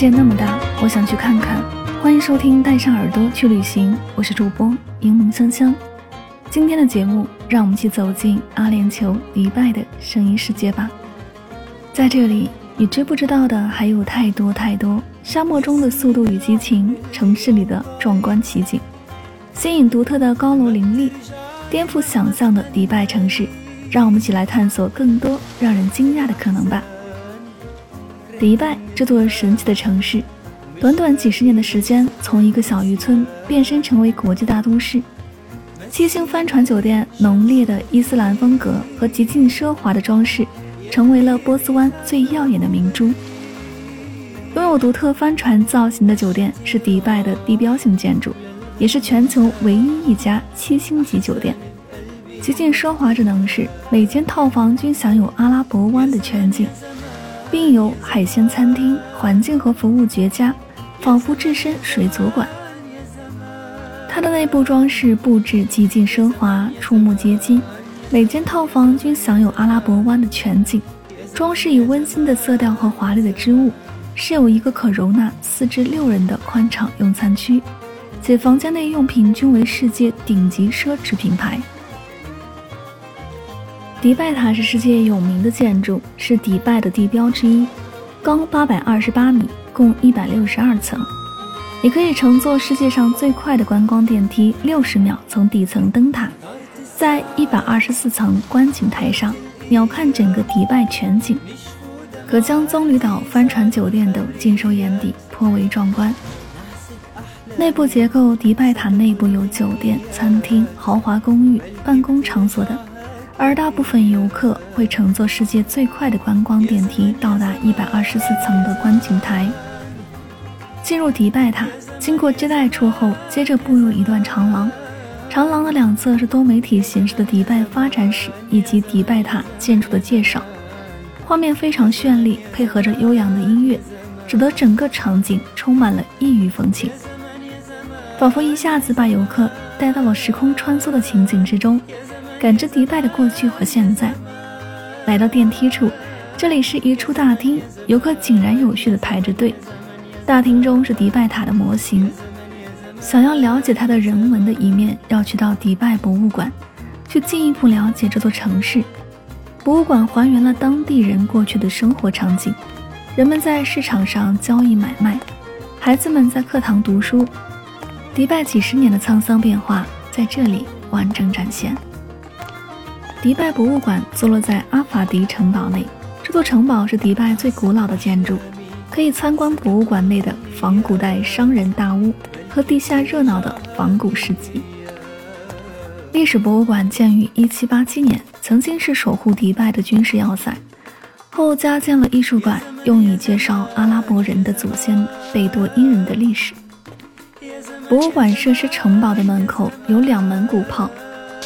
界那么大，我想去看看。欢迎收听《带上耳朵去旅行》，我是主播柠檬香香。今天的节目，让我们一起走进阿联酋迪拜的声音世界吧。在这里，你知不知道的还有太多太多：沙漠中的速度与激情，城市里的壮观奇景，新颖独特的高楼林立，颠覆想象的迪拜城市。让我们一起来探索更多让人惊讶的可能吧。迪拜这座神奇的城市，短短几十年的时间，从一个小渔村变身成为国际大都市。七星帆船酒店浓烈的伊斯兰风格和极尽奢华的装饰，成为了波斯湾最耀眼的明珠。拥有独特帆船造型的酒店是迪拜的地标性建筑，也是全球唯一一家七星级酒店。极尽奢华之能事，每间套房均享有阿拉伯湾的全景。并有海鲜餐厅，环境和服务绝佳，仿佛置身水族馆。它的内部装饰布置极尽奢华，触目皆惊。每间套房均享有阿拉伯湾的全景，装饰以温馨的色调和华丽的织物，设有一个可容纳四至六人的宽敞用餐区，且房间内用品均为世界顶级奢侈品牌。迪拜塔是世界有名的建筑，是迪拜的地标之一，高八百二十八米，共一百六十二层，也可以乘坐世界上最快的观光电梯，六十秒从底层登塔，在一百二十四层观景台上鸟瞰整个迪拜全景，可将棕榈岛帆船酒店等尽收眼底，颇为壮观。内部结构，迪拜塔内部有酒店、餐厅、豪华公寓、办公场所等。而大部分游客会乘坐世界最快的观光电梯到达一百二十四层的观景台，进入迪拜塔。经过接待处后，接着步入一段长廊，长廊的两侧是多媒体形式的迪拜发展史以及迪拜塔建筑的介绍，画面非常绚丽，配合着悠扬的音乐，使得整个场景充满了异域风情，仿佛一下子把游客带到了时空穿梭的情景之中。感知迪拜的过去和现在，来到电梯处，这里是一处大厅，游客井然有序地排着队。大厅中是迪拜塔的模型。想要了解它的人文的一面，要去到迪拜博物馆，去进一步了解这座城市。博物馆还原了当地人过去的生活场景，人们在市场上交易买卖，孩子们在课堂读书，迪拜几十年的沧桑变化在这里完整展现。迪拜博物馆坐落在阿法迪城堡内，这座城堡是迪拜最古老的建筑，可以参观博物馆内的仿古代商人大屋和地下热闹的仿古市集。历史博物馆建于1787年，曾经是守护迪拜的军事要塞，后加建了艺术馆，用以介绍阿拉伯人的祖先贝多因人的历史。博物馆设施城堡的门口有两门鼓炮。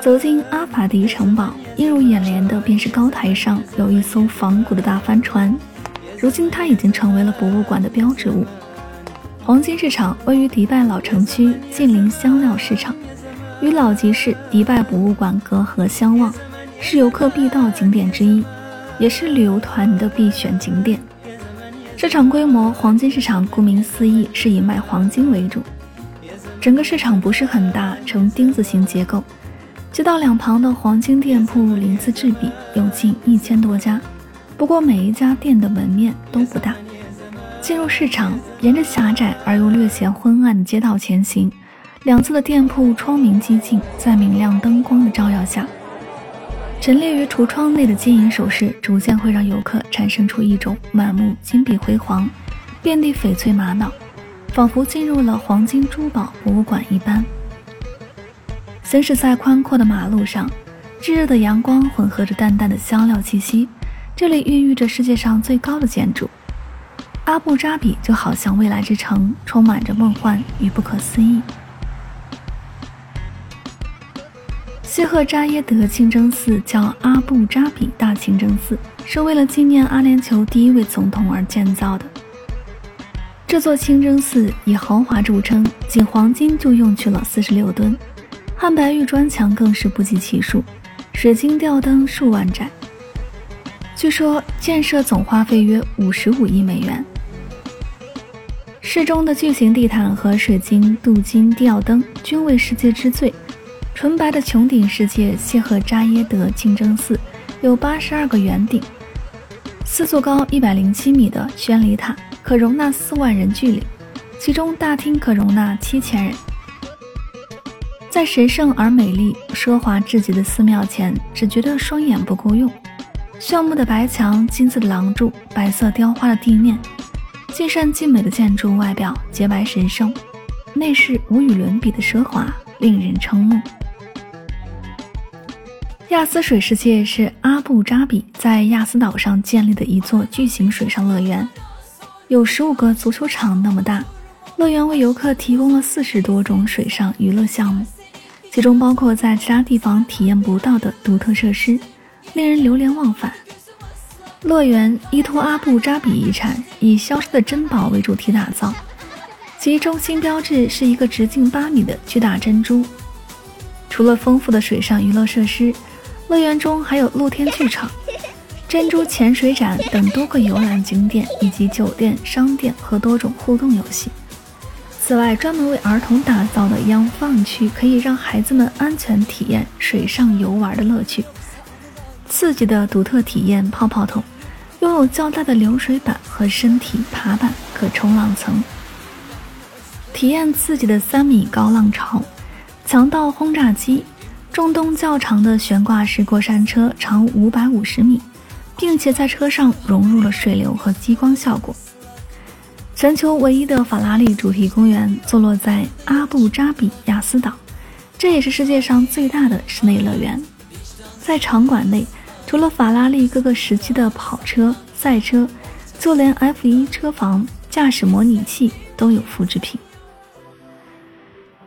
走进阿法迪城堡，映入眼帘的便是高台上有一艘仿古的大帆船。如今，它已经成为了博物馆的标志物。黄金市场位于迪拜老城区，近邻香料市场，与老集市迪拜博物馆隔河相望，是游客必到景点之一，也是旅游团的必选景点。市场规模，黄金市场顾名思义是以卖黄金为主，整个市场不是很大，呈丁字形结构。街道两旁的黄金店铺鳞次栉比，有近一千多家。不过每一家店的门面都不大。进入市场，沿着狭窄而又略显昏暗的街道前行，两侧的店铺窗明几净，在明亮灯光的照耀下，陈列于橱窗内的金银首饰，逐渐会让游客产生出一种满目金碧辉煌、遍地翡翠玛瑙，仿佛进入了黄金珠宝博物馆一般。行驶在宽阔的马路上，炙热的阳光混合着淡淡的香料气息，这里孕育着世界上最高的建筑。阿布扎比就好像未来之城，充满着梦幻与不可思议。谢赫扎耶德清真寺叫阿布扎比大清真寺，是为了纪念阿联酋第一位总统而建造的。这座清真寺以豪华著称，仅黄金就用去了四十六吨，汉白玉砖墙更是不计其数，水晶吊灯数万盏。据说建设总花费约五十五亿美元。室中的巨型地毯和水晶镀金吊灯均为世界之最。纯白的穹顶世界谢赫扎耶德清真寺有八十二个圆顶，四座高一百零七米的宣礼塔可容纳四万人聚礼，其中大厅可容纳七千人。在神圣而美丽、奢华至极的寺庙前，只觉得双眼不够用。炫目的白墙、金色的廊柱、白色雕花的地面，尽善尽美的建筑外表洁白神圣，内饰无与伦比的奢华，令人瞠目。亚斯水世界是阿布扎比在亚斯岛上建立的一座巨型水上乐园，有十五个足球场那么大。乐园为游客提供了四十多种水上娱乐项目，其中包括在其他地方体验不到的独特设施，令人流连忘返。乐园依托阿布扎比遗产，以消失的珍宝为主题打造，其中心标志是一个直径八米的巨大珍珠。除了丰富的水上娱乐设施，乐园中还有露天剧场、珍珠潜水展等多个游览景点，以及酒店、商店和多种互动游戏。此外，专门为儿童打造的仰浪区可以让孩子们安全体验水上游玩的乐趣。刺激的独特体验泡泡桶，拥有较大的流水板和身体爬板，可冲浪层。体验刺激的三米高浪潮，强盗轰炸机。中东较长的悬挂式过山车长五百五十米，并且在车上融入了水流和激光效果。全球唯一的法拉利主题公园坐落在阿布扎比亚斯岛，这也是世界上最大的室内乐园。在场馆内，除了法拉利各个时期的跑车、赛车，就连 F1 车房、驾驶模拟器都有复制品。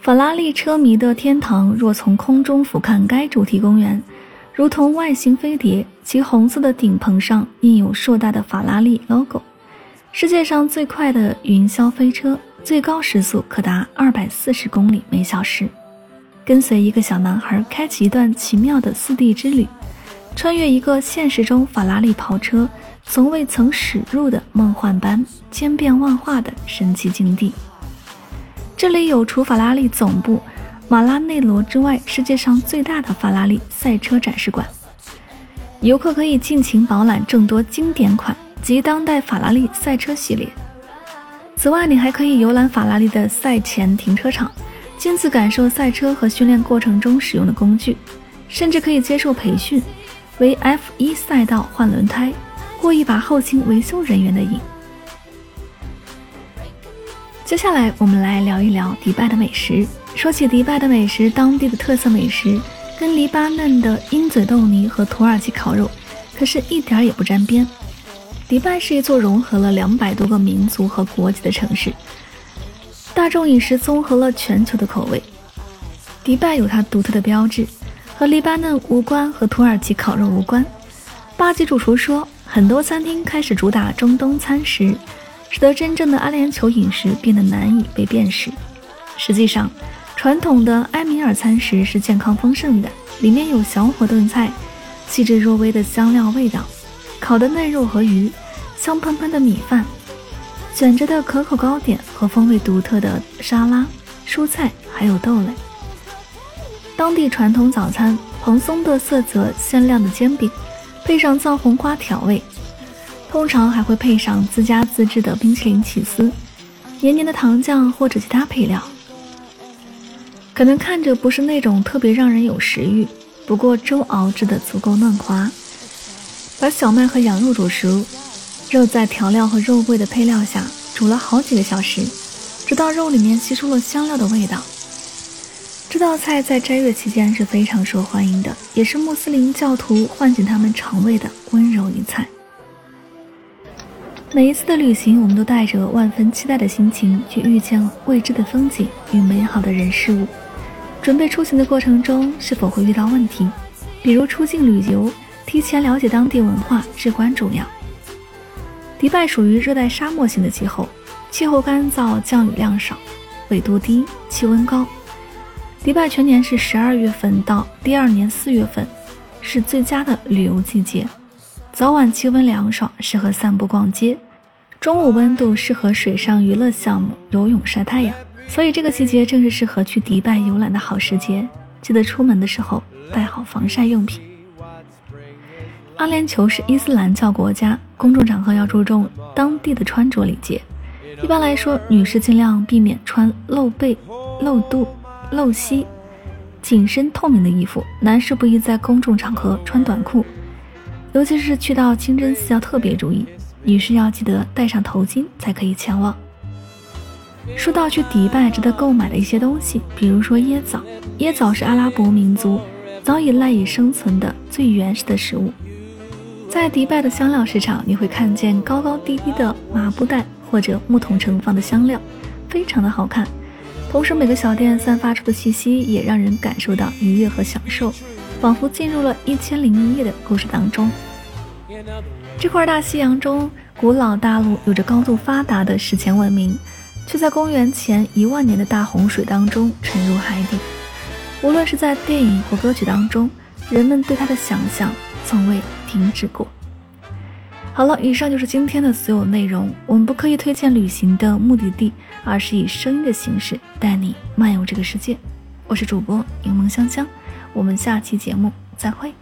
法拉利车迷的天堂，若从空中俯瞰该主题公园，如同外星飞碟。其红色的顶棚上印有硕大的法拉利 logo。世界上最快的云霄飞车，最高时速可达二百四十公里每小时。跟随一个小男孩开启一段奇妙的四 D 之旅，穿越一个现实中法拉利跑车从未曾驶入的梦幻般千变万化的神奇境地。这里有除法拉利总部马拉内罗之外，世界上最大的法拉利赛车展示馆，游客可以尽情饱览众多经典款及当代法拉利赛车系列。此外，你还可以游览法拉利的赛前停车场，亲自感受赛车和训练过程中使用的工具，甚至可以接受培训，为 F1 赛道换轮胎，过一把后勤维修人员的瘾。接下来，我们来聊一聊迪拜的美食。说起迪拜的美食，当地的特色美食跟黎巴嫩的鹰嘴豆泥和土耳其烤肉可是一点儿也不沾边。迪拜是一座融合了两百多个民族和国籍的城市，大众饮食综合了全球的口味。迪拜有它独特的标志，和黎巴嫩无关，和土耳其烤肉无关。巴基主厨说，很多餐厅开始主打中东餐食。使得真正的阿联酋饮食变得难以被辨识。实际上，传统的埃米尔餐食是健康丰盛的，里面有小火炖菜、细致入微的香料味道、烤的嫩肉和鱼、香喷喷的米饭、卷着的可口糕点和风味独特的沙拉、蔬菜，还有豆类。当地传统早餐：蓬松的色泽、鲜亮的煎饼，配上藏红花调味。通常还会配上自家自制的冰淇淋起司、黏黏的糖酱或者其他配料。可能看着不是那种特别让人有食欲，不过粥熬制的足够嫩滑。把小麦和羊肉煮熟，肉在调料和肉桂的配料下煮了好几个小时，直到肉里面吸出了香料的味道。这道菜在斋月期间是非常受欢迎的，也是穆斯林教徒唤醒他们肠胃的温柔一菜。每一次的旅行，我们都带着万分期待的心情去遇见未知的风景与美好的人事物。准备出行的过程中，是否会遇到问题？比如出境旅游，提前了解当地文化至关重要。迪拜属于热带沙漠型的气候，气候干燥，降雨量少，纬度低，气温高。迪拜全年是十二月份到第二年四月份，是最佳的旅游季节。早晚气温凉爽，适合散步逛街；中午温度适合水上娱乐项目，游泳晒太阳。所以这个季节正是适合去迪拜游览的好时节。记得出门的时候带好防晒用品。阿联酋是伊斯兰教国家，公众场合要注重当地的穿着礼节。一般来说，女士尽量避免穿露背、露肚。露膝、紧身透明的衣服，男士不宜在公众场合穿短裤，尤其是去到清真寺要特别注意。女士要记得戴上头巾才可以前往。说到去迪拜值得购买的一些东西，比如说椰枣，椰枣是阿拉伯民族早已赖以生存的最原始的食物。在迪拜的香料市场，你会看见高高低低的麻布袋或者木桶盛放的香料，非常的好看。同时，每个小店散发出的气息也让人感受到愉悦和享受，仿佛进入了一千零一夜的故事当中。这块大西洋中，古老大陆有着高度发达的史前文明，却在公元前一万年的大洪水当中沉入海底。无论是在电影或歌曲当中，人们对它的想象从未停止过。好了，以上就是今天的所有内容。我们不刻意推荐旅行的目的地，而是以声音的形式带你漫游这个世界。我是主播柠檬香香，我们下期节目再会。